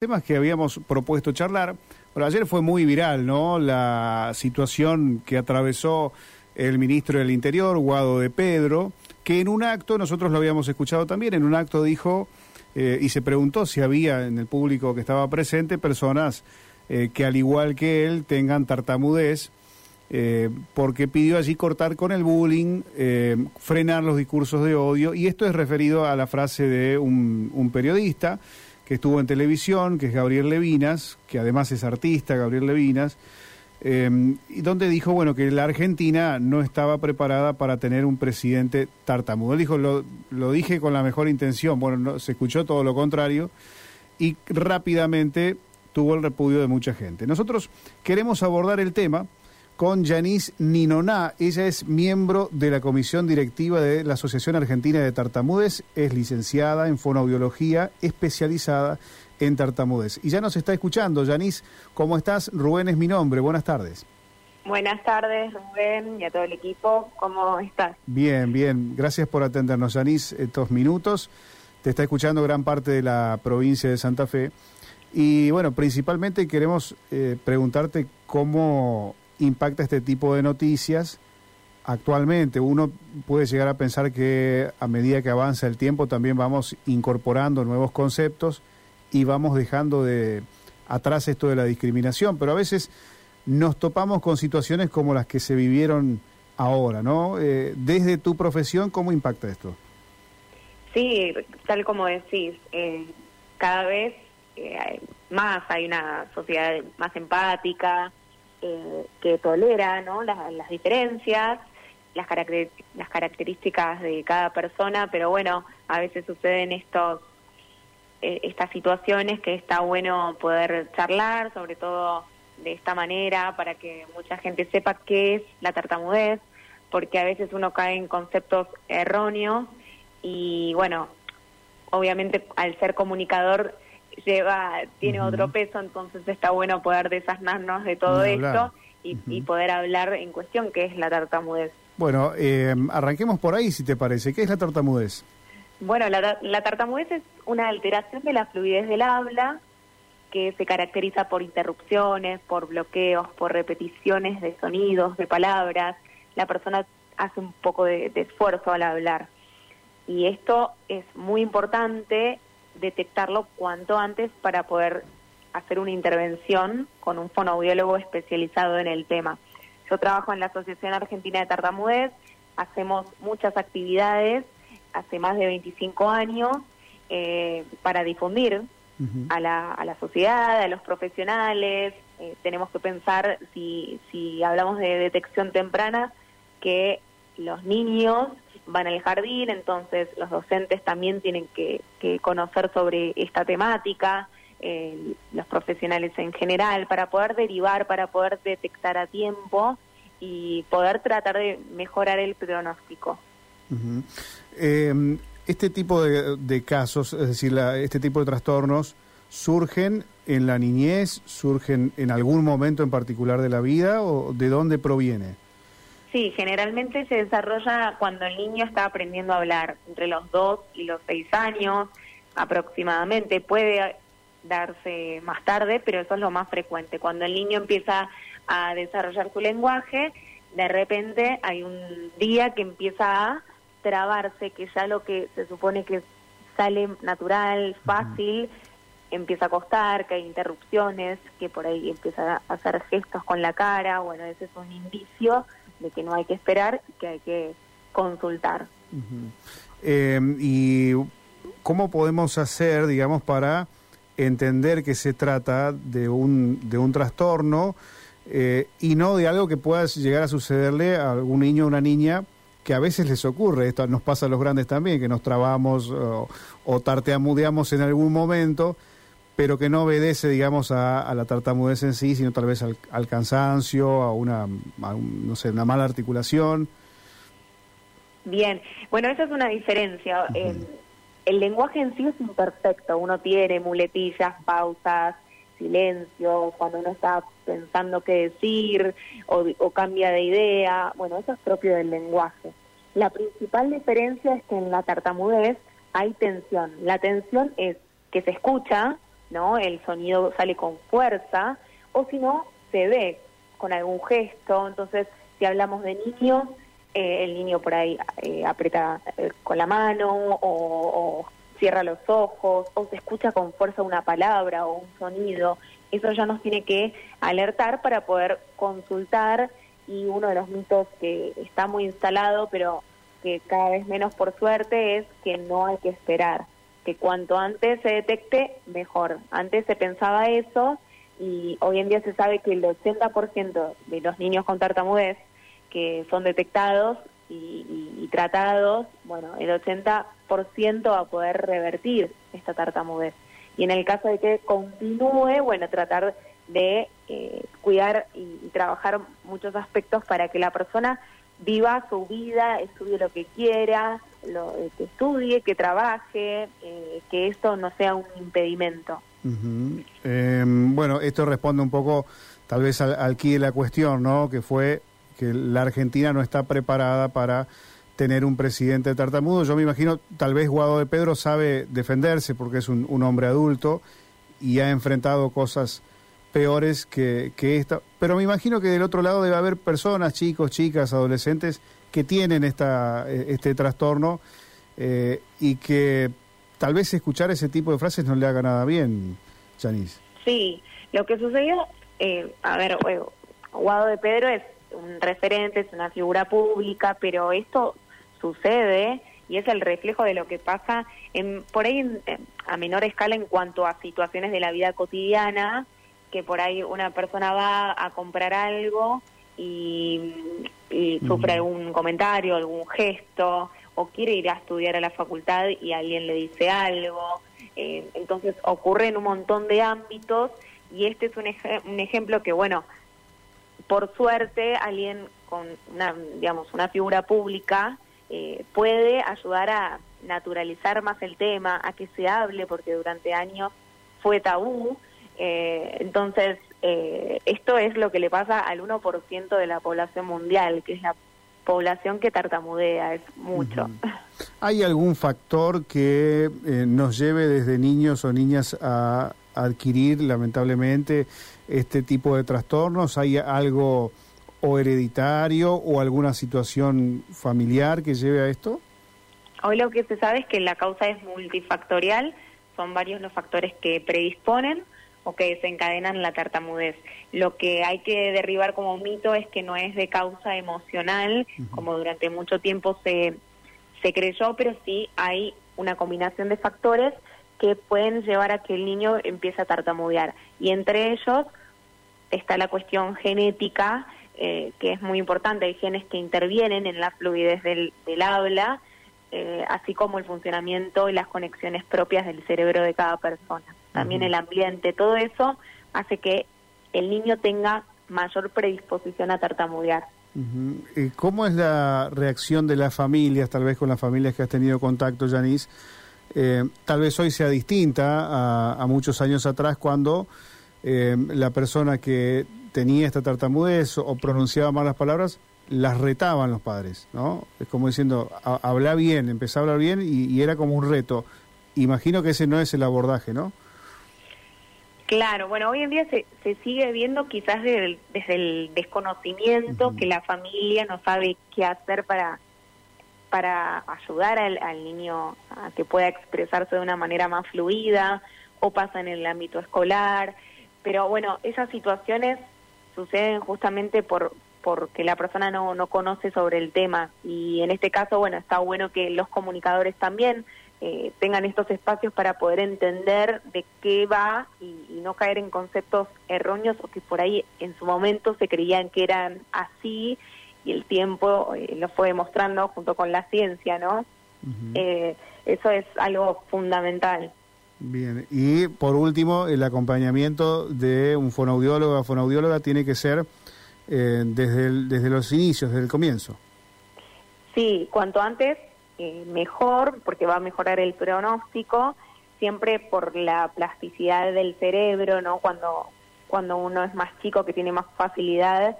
temas que habíamos propuesto charlar. Bueno, ayer fue muy viral, ¿no? La situación que atravesó el ministro del Interior, Guado de Pedro, que en un acto, nosotros lo habíamos escuchado también, en un acto dijo eh, y se preguntó si había en el público que estaba presente personas eh, que al igual que él tengan tartamudez, eh, porque pidió allí cortar con el bullying, frenar los discursos de odio, y esto es referido a la frase de un periodista que estuvo en televisión, que es Gabriel Levinas, que además es artista, Gabriel Levinas, eh, y donde dijo, bueno, que la Argentina no estaba preparada para tener un presidente tartamudo. Él dijo, lo, lo dije con la mejor intención, bueno, no, se escuchó todo lo contrario, y rápidamente tuvo el repudio de mucha gente. Nosotros queremos abordar el tema con Yanis Ninoná. Ella es miembro de la comisión directiva de la Asociación Argentina de Tartamudes, es licenciada en fonoaudiología, especializada en tartamudes. Y ya nos está escuchando, Yanis. ¿Cómo estás? Rubén es mi nombre. Buenas tardes. Buenas tardes, Rubén, y a todo el equipo. ¿Cómo estás? Bien, bien. Gracias por atendernos, Yanis, estos minutos. Te está escuchando gran parte de la provincia de Santa Fe. Y bueno, principalmente queremos eh, preguntarte cómo impacta este tipo de noticias actualmente. Uno puede llegar a pensar que a medida que avanza el tiempo también vamos incorporando nuevos conceptos y vamos dejando de atrás esto de la discriminación, pero a veces nos topamos con situaciones como las que se vivieron ahora, ¿no? Eh, desde tu profesión, ¿cómo impacta esto? Sí, tal como decís, eh, cada vez eh, más hay una sociedad más empática, eh, que tolera ¿no? las, diferencias, las, las características de cada persona, pero bueno, a veces suceden estos eh, estas situaciones que está bueno poder charlar, sobre todo de esta manera, para que mucha gente sepa qué es la tartamudez, porque a veces uno cae en conceptos erróneos y bueno, obviamente al ser comunicador lleva, tiene otro peso, entonces está bueno poder desasnarnos de todo esto y, poder hablar en cuestión qué es la tartamudez. Bueno, eh, arranquemos por ahí si te parece. ¿Qué es la tartamudez? Bueno, la, la tartamudez es una alteración de la fluidez del habla que se caracteriza por interrupciones, por bloqueos, por repeticiones de sonidos, de palabras. La persona hace un poco de esfuerzo al hablar. Y esto es muy importante detectarlo cuanto antes para poder hacer una intervención con un fonoaudiólogo especializado en el tema. Yo trabajo en la Asociación Argentina de Tartamudez, hacemos muchas actividades hace más de 25 años eh, para difundir a, la, a la sociedad, a los profesionales. Eh, tenemos que pensar, si, si hablamos de detección temprana, que los niños van al jardín, entonces los docentes también tienen que, conocer sobre esta temática, eh, los profesionales en general, para poder derivar, para poder detectar a tiempo y poder tratar de mejorar el pronóstico. Eh, este tipo de, casos, es decir, este tipo de trastornos, surgen en la niñez, surgen en algún momento en particular de la vida o de dónde proviene? Sí, generalmente se desarrolla cuando el niño está aprendiendo a hablar, entre los dos y los seis años aproximadamente. Puede darse más tarde, pero eso es lo más frecuente. Cuando el niño empieza a desarrollar su lenguaje, de repente hay un día que empieza a trabarse, que ya lo que se supone que sale natural, fácil, empieza a costar, que hay interrupciones, que por ahí empieza a hacer gestos con la cara, bueno, ese es un indicio de que no hay que esperar, que hay que consultar. Eh, ¿Y cómo podemos hacer, digamos, para entender que se trata de un, de un trastorno eh, y no de algo que pueda llegar a sucederle a algún niño o una niña que a veces les ocurre, esto nos pasa a los grandes también, que nos trabamos o, o tartamudeamos en algún momento pero que no obedece, digamos, a, la tartamudez en sí, sino tal vez al, cansancio, a una, no sé, una mala articulación. Bien, bueno, esa es una diferencia. el lenguaje en sí es imperfecto, uno tiene muletillas, pausas, silencio, cuando uno está pensando qué decir o, o cambia de idea, bueno, eso es propio del lenguaje. La principal diferencia es que en la tartamudez hay tensión. La tensión es que se escucha, ¿no? El sonido sale con fuerza, o si no, se ve con algún gesto. Entonces, si hablamos de niños, eh, el niño por ahí eh, aprieta eh, con la mano o, cierra los ojos o se escucha con fuerza una palabra o un sonido. Eso ya nos tiene que alertar para poder consultar y uno de los mitos que está muy instalado, pero que cada vez menos por suerte, es que no hay que esperar, cuanto antes se detecte, mejor. Antes se pensaba eso y hoy en día se sabe que el 80% de los niños con tartamudez que son detectados y, tratados, bueno, el 80% va a poder revertir esta tartamudez. Y en el caso de que continúe, bueno, tratar de eh, cuidar y, trabajar muchos aspectos para que la persona viva su vida, estudie lo que quiera, lo, eh, que estudie, que trabaje, eh, que esto no sea un impedimento. Em, bueno, esto responde un poco tal vez al, al de la cuestión, ¿no? Que fue que la Argentina no está preparada para tener un presidente tartamudo. Yo me imagino, tal vez Guado de Pedro sabe defenderse porque es un, hombre adulto y ha enfrentado cosas peores que, que, esta. Pero me imagino que del otro lado debe haber personas, chicos, chicas, adolescentes, que tienen esta, este trastorno eh, y que tal vez escuchar ese tipo de frases no le haga nada bien, Janice. Sí, lo que sucedió, eh, a ver, Guado de Pedro es un referente, es una figura pública, pero esto sucede y es el reflejo de lo que pasa en, por ahí a menor escala en cuanto a situaciones de la vida cotidiana, que por ahí una persona va a comprar algo y, sufre algún comentario, algún gesto, o quiere ir a estudiar a la facultad y alguien le dice algo. Eh, entonces ocurre en un montón de ámbitos y este es un, un ejemplo que, bueno, por suerte alguien con una, digamos, una figura pública eh, puede ayudar a naturalizar más el tema, a que se hable, porque durante años fue tabú. Eh, entonces, eh, esto es lo que le pasa al 1% de la población mundial, que es la población que tartamudea, es mucho. ¿Hay algún factor que nos lleve desde niños o niñas a adquirir, lamentablemente, este tipo de trastornos? ¿Hay algo o hereditario o alguna situación familiar que lleve a esto? Hoy lo que se sabe es que la causa es multifactorial, son varios los factores que predisponen o que desencadenan la tartamudez. Lo que hay que derribar como mito es que no es de causa emocional, como durante mucho tiempo se, se creyó, pero sí hay una combinación de factores que pueden llevar a que el niño empiece a tartamudear. Y entre ellos está la cuestión genética, eh, que es muy importante. Hay genes que intervienen en la fluidez del, habla, eh, así como el funcionamiento y las conexiones propias del cerebro de cada persona. También el ambiente, todo eso hace que el niño tenga mayor predisposición a tartamudear. ¿Cómo es la reacción de las familias, tal vez con las familias que has tenido contacto, Janice? Eh, tal vez hoy sea distinta a, muchos años atrás cuando eh, la persona que tenía esta tartamudez o pronunciaba malas palabras, las retaban los padres, ¿no? Es como diciendo, habla bien, empezó a hablar bien y, era como un reto. Imagino que ese no es el abordaje, ¿no? Claro, bueno, hoy en día se, se sigue viendo quizás desde el, desconocimiento que la familia no sabe qué hacer para para ayudar al, niño a que pueda expresarse de una manera más fluida o pasa en el ámbito escolar. Pero bueno, esas situaciones suceden justamente por porque la persona no, no conoce sobre el tema y en este caso, bueno, está bueno que los comunicadores también eh, tengan estos espacios para poder entender de qué va y, no caer en conceptos erróneos o que por ahí en su momento se creían que eran así y el tiempo eh, lo fue demostrando junto con la ciencia, ¿no? Eh, eso es algo fundamental. Bien, y por último, el acompañamiento de un fonoaudiólogo o fonoaudióloga tiene que ser eh, desde, desde los inicios, desde el comienzo. Sí, cuanto antes, mejor, porque va a mejorar el pronóstico, siempre por la plasticidad del cerebro, ¿no? Cuando, cuando uno es más chico, que tiene más facilidad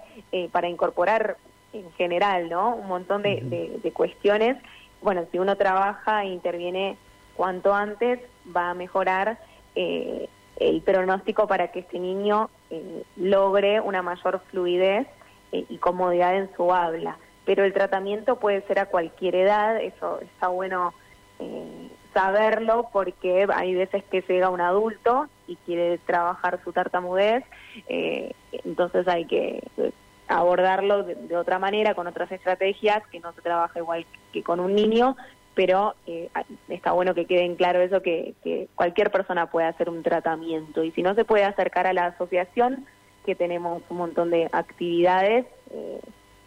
para incorporar en general, ¿no? Un montón de, de, cuestiones. Bueno, si uno trabaja e interviene cuanto antes, va a mejorar eh, el pronóstico para que este niño eh, logre una mayor fluidez eh, y comodidad en su habla. Pero el tratamiento puede ser a cualquier edad, eso está bueno eh, saberlo porque hay veces que llega un adulto y quiere trabajar su tartamudez, entonces hay que abordarlo de, otra manera, con otras estrategias, que no se trabaja igual que con un niño, pero eh, está bueno que quede en claro eso, que, cualquier persona puede hacer un tratamiento. Y si no se puede acercar a la asociación, que tenemos un montón de actividades eh,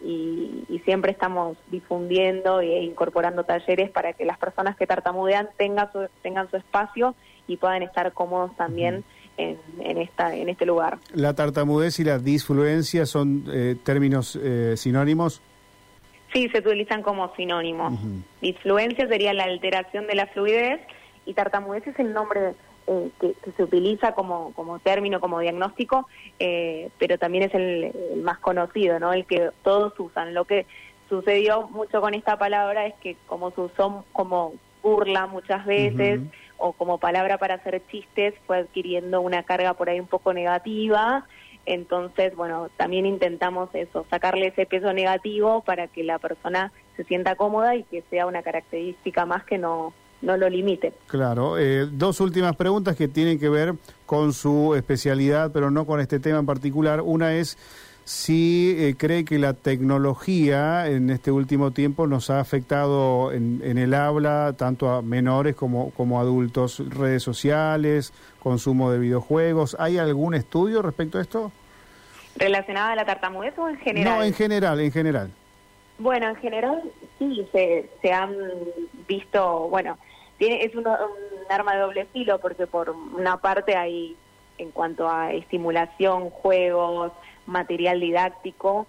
y, siempre estamos difundiendo e incorporando talleres para que las personas que tartamudean tengan su, tengan su espacio y puedan estar cómodos también en, esta, en este lugar. ¿La tartamudez y la disfluencia son eh, términos sinónimos? Sí, se utilizan como sinónimos. Disfluencia sería la alteración de la fluidez y tartamudez es el nombre eh, que, se utiliza como, como término, como diagnóstico, eh, pero también es el, más conocido, ¿no? El que todos usan. Lo que sucedió mucho con esta palabra es que como se usó como burla muchas veces o como palabra para hacer chistes, fue adquiriendo una carga por ahí un poco negativa entonces, bueno, también intentamos eso, sacarle ese peso negativo para que la persona se sienta cómoda y que sea una característica más que no, no lo limite. Claro. Eh, dos últimas preguntas que tienen que ver con su especialidad, pero no con este tema en particular. Una es si eh, cree que la tecnología en este último tiempo nos ha afectado en, en, el habla, tanto a menores como, como adultos, redes sociales, consumo de videojuegos. ¿Hay algún estudio respecto a esto? ¿Relacionada a la tartamudez o en general? No, en general, en general. Bueno, en general sí, se, se han visto, bueno, tiene, es un, un arma de doble filo porque por una parte hay, en cuanto a estimulación, juegos, material didáctico,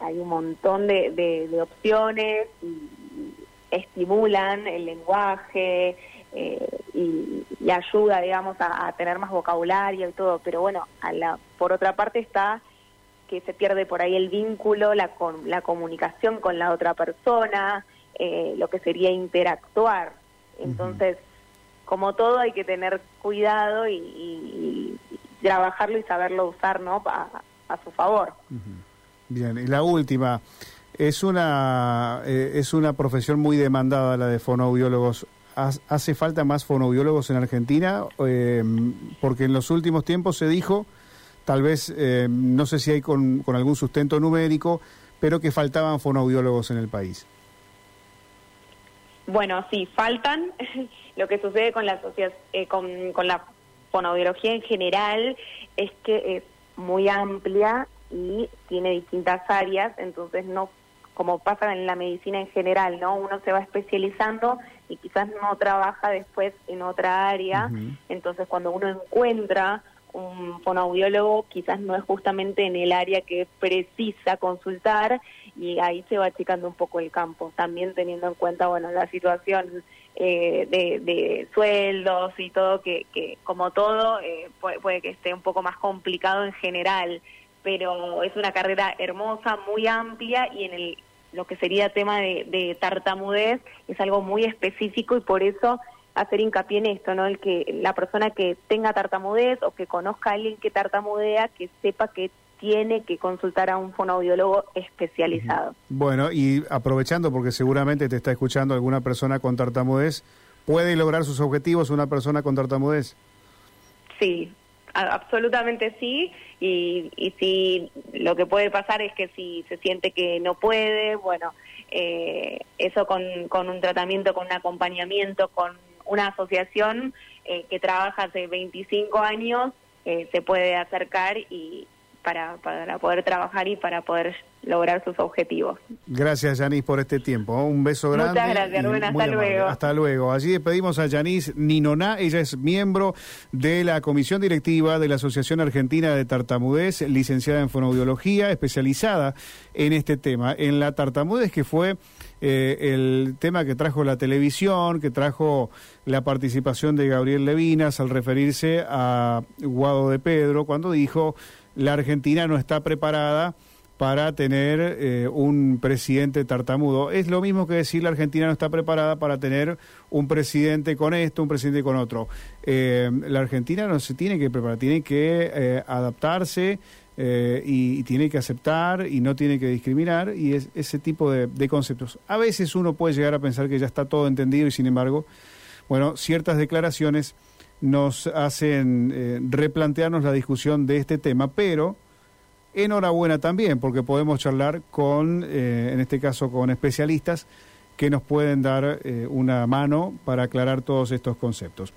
hay un montón de, de, opciones y estimulan el lenguaje eh, y, ayuda, digamos, a, tener más vocabulario y todo. Pero bueno, a la, por otra parte está que se pierde por ahí el vínculo, la, con, la comunicación con la otra persona, eh, lo que sería interactuar. Entonces, como todo, hay que tener cuidado y, y, trabajarlo y saberlo usar, ¿no? a su favor. Bien, y la última, es una, eh, es una profesión muy demandada la de fonoaudiólogos. ¿Hace falta más fonoaudiólogos en Argentina? Em, porque en los últimos tiempos se dijo, tal vez, em, no sé si hay con, con, algún sustento numérico, pero que faltaban fonoaudiólogos en el país. Bueno, sí, faltan. Lo que sucede con la, eh, con, con la fonoaudiología en general es que eh, muy amplia y tiene distintas áreas, entonces no como pasa en la medicina en general, ¿no? Uno se va especializando y quizás no trabaja después en otra área, entonces cuando uno encuentra un fonoaudiólogo quizás no es justamente en el área que precisa consultar y ahí se va achicando un poco el campo, también teniendo en cuenta, bueno, la situación eh, de, sueldos y todo, que, que como todo eh, puede, que esté un poco más complicado en general, pero es una carrera hermosa, muy amplia y en el lo que sería tema de, de tartamudez es algo muy específico y por eso hacer hincapié en esto, ¿no? El que la persona que tenga tartamudez o que conozca a alguien que tartamudea, que sepa que tiene que consultar a un fonoaudiólogo especializado. Bueno, y aprovechando, porque seguramente te está escuchando alguna persona con tartamudez, ¿puede lograr sus objetivos una persona con tartamudez? Sí, absolutamente sí. Y, y si lo que puede pasar es que si se siente que no puede, bueno, eh, eso con, con un tratamiento, con un acompañamiento, con una asociación eh, que trabaja hace 25 años, eh, se puede acercar y, para, para poder trabajar y para poder lograr sus objetivos. Gracias, Yanis, por este tiempo. Un beso grande. Muchas gracias, Rubén. Hasta luego. Hasta luego. Allí despedimos a Yanis Ninoná. Ella es miembro de la comisión directiva de la Asociación Argentina de Tartamudez, licenciada en fonoaudiología, especializada en este tema, en la tartamudez, que fue eh, el tema que trajo la televisión, que trajo la participación de Gabriel Levinas al referirse a Guado de Pedro, cuando dijo la Argentina no está preparada para tener eh, un presidente tartamudo. Es lo mismo que decir la Argentina no está preparada para tener un presidente con esto, un presidente con otro. Eh, la Argentina no se tiene que preparar, tiene que eh, adaptarse y, tiene que aceptar y no tiene que discriminar y es, ese tipo de, de conceptos. A veces uno puede llegar a pensar que ya está todo entendido y sin embargo, bueno, ciertas declaraciones nos hacen replantearnos la discusión de este tema, pero enhorabuena también, porque podemos charlar con, eh, en este caso, con especialistas que nos pueden dar eh, una mano para aclarar todos estos conceptos.